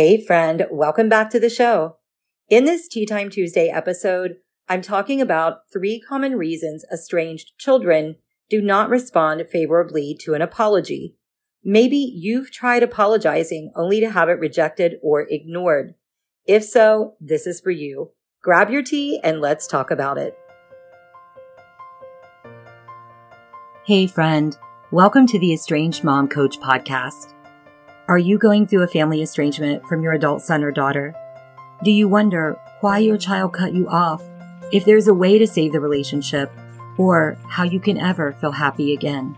Hey, friend, welcome back to the show. In this Tea Time Tuesday episode, I'm talking about three common reasons estranged children do not respond favorably to an apology. Maybe you've tried apologizing only to have it rejected or ignored. If so, this is for you. Grab your tea and let's talk about it. Hey, friend. Welcome to the Estranged Mom Coach podcast. Are you going through a family estrangement from your adult son or daughter? Do you wonder why your child cut you off, if there's a way to save the relationship, or how you can ever feel happy again?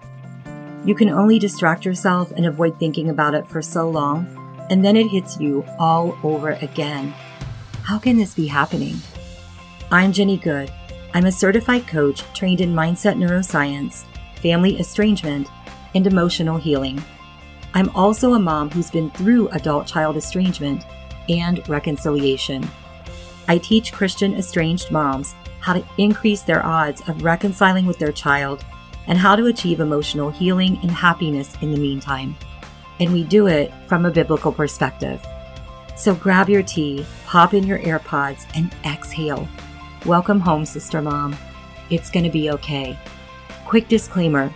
You can only distract yourself and avoid thinking about it for so long, and then it hits you all over again. How can this be happening? I'm Jenny Good. I'm a certified coach trained in mindset neuroscience, family estrangement, and emotional healing. I'm also a mom who's been through adult child estrangement and reconciliation. I teach Christian estranged moms how to increase their odds of reconciling with their child and how to achieve emotional healing and happiness in the meantime. And we do it from a biblical perspective. So grab your tea, pop in your AirPods, and exhale. Welcome home, Sister Mom. It's going to be okay. Quick disclaimer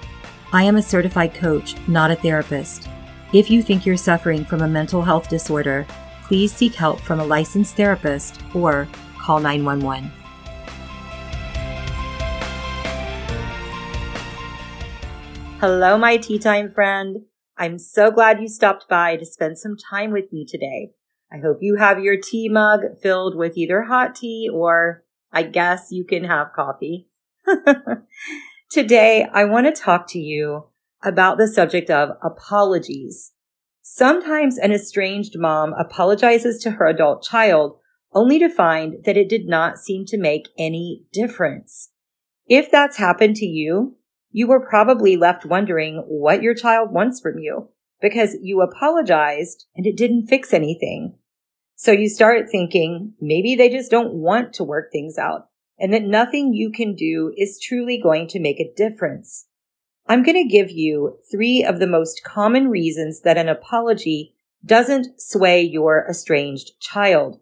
I am a certified coach, not a therapist. If you think you're suffering from a mental health disorder, please seek help from a licensed therapist or call 911. Hello, my tea time friend. I'm so glad you stopped by to spend some time with me today. I hope you have your tea mug filled with either hot tea or I guess you can have coffee. today, I want to talk to you about the subject of apologies. Sometimes an estranged mom apologizes to her adult child only to find that it did not seem to make any difference. If that's happened to you, you were probably left wondering what your child wants from you because you apologized and it didn't fix anything. So you start thinking maybe they just don't want to work things out and that nothing you can do is truly going to make a difference. I'm going to give you three of the most common reasons that an apology doesn't sway your estranged child.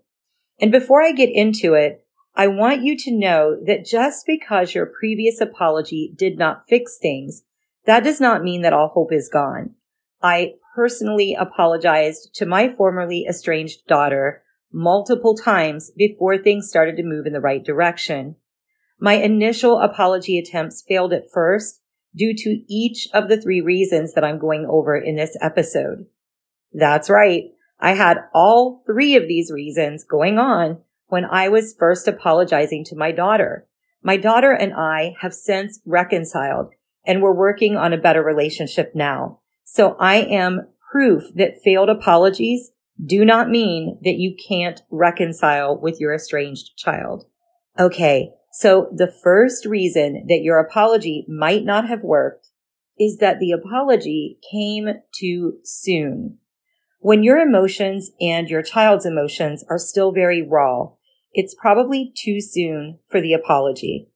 And before I get into it, I want you to know that just because your previous apology did not fix things, that does not mean that all hope is gone. I personally apologized to my formerly estranged daughter multiple times before things started to move in the right direction. My initial apology attempts failed at first due to each of the three reasons that I'm going over in this episode. That's right. I had all three of these reasons going on when I was first apologizing to my daughter. My daughter and I have since reconciled and we're working on a better relationship now. So I am proof that failed apologies do not mean that you can't reconcile with your estranged child. Okay. So the first reason that your apology might not have worked is that the apology came too soon. When your emotions and your child's emotions are still very raw, it's probably too soon for the apology.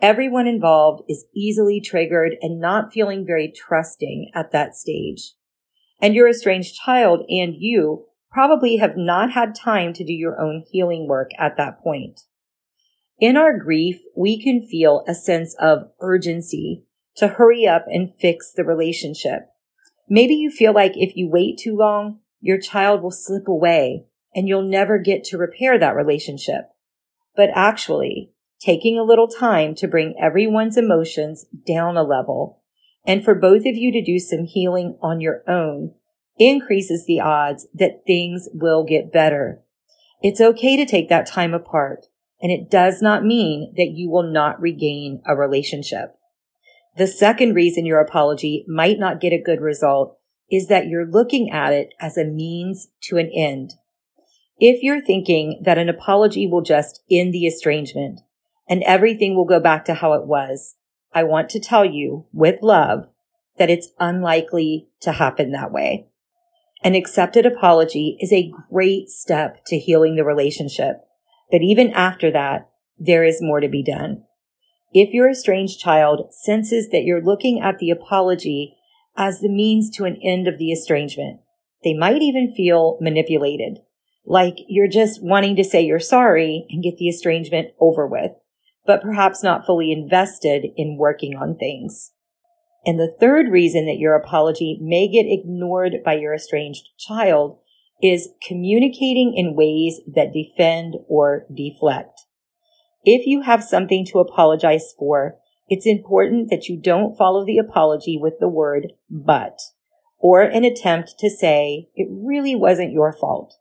Everyone involved is easily triggered and not feeling very trusting at that stage. And your estranged child and you probably have not had time to do your own healing work at that point. In our grief, we can feel a sense of urgency to hurry up and fix the relationship. Maybe you feel like if you wait too long, your child will slip away and you'll never get to repair that relationship. But actually, taking a little time to bring everyone's emotions down a level and for both of you to do some healing on your own increases the odds that things will get better. It's okay to take that time apart and it does not mean that you will not regain a relationship. The second reason your apology might not get a good result is that you're looking at it as a means to an end. If you're thinking that an apology will just end the estrangement and everything will go back to how it was, I want to tell you with love that it's unlikely to happen that way. An accepted apology is a great step to healing the relationship but even after that, there is more to be done. If your estranged child senses that you're looking at the apology as the means to an end of the estrangement, They might even feel manipulated, like you're just wanting to say you're sorry and get the estrangement over with, but perhaps not fully invested in working on things. And the third reason that your apology may get ignored by your estranged child is communicating in ways that defend or deflect. If you have something to apologize for, it's important that you don't follow the apology with the word but or an attempt to say it really wasn't your fault.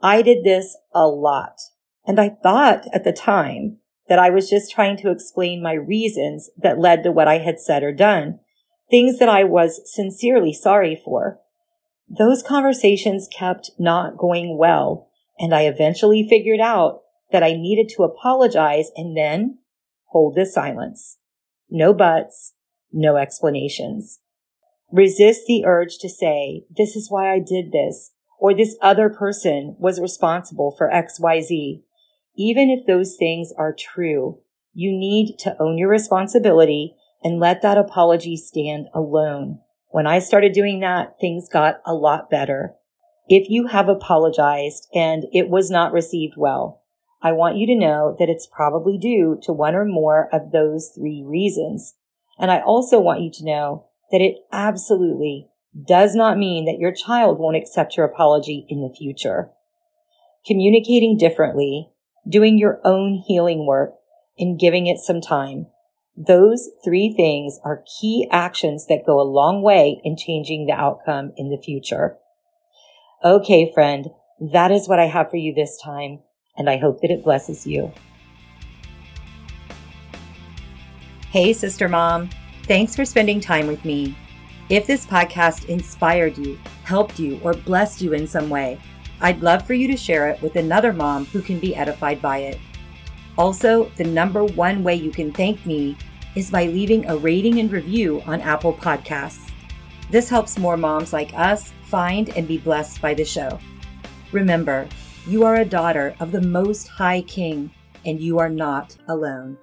I did this a lot and I thought at the time that I was just trying to explain my reasons that led to what I had said or done, things that I was sincerely sorry for. Those conversations kept not going well, and I eventually figured out that I needed to apologize and then hold the silence. No buts, no explanations. Resist the urge to say, this is why I did this, or this other person was responsible for XYZ. Even if those things are true, you need to own your responsibility and let that apology stand alone. When I started doing that, things got a lot better. If you have apologized and it was not received well, I want you to know that it's probably due to one or more of those three reasons. And I also want you to know that it absolutely does not mean that your child won't accept your apology in the future. Communicating differently, doing your own healing work, and giving it some time those three things are key actions that go a long way in changing the outcome in the future. Okay, friend, that is what I have for you this time, and I hope that it blesses you. Hey, Sister Mom, thanks for spending time with me. If this podcast inspired you, helped you, or blessed you in some way, I'd love for you to share it with another mom who can be edified by it. Also, the number one way you can thank me is by leaving a rating and review on Apple Podcasts. This helps more moms like us find and be blessed by the show. Remember, you are a daughter of the Most High King, and you are not alone.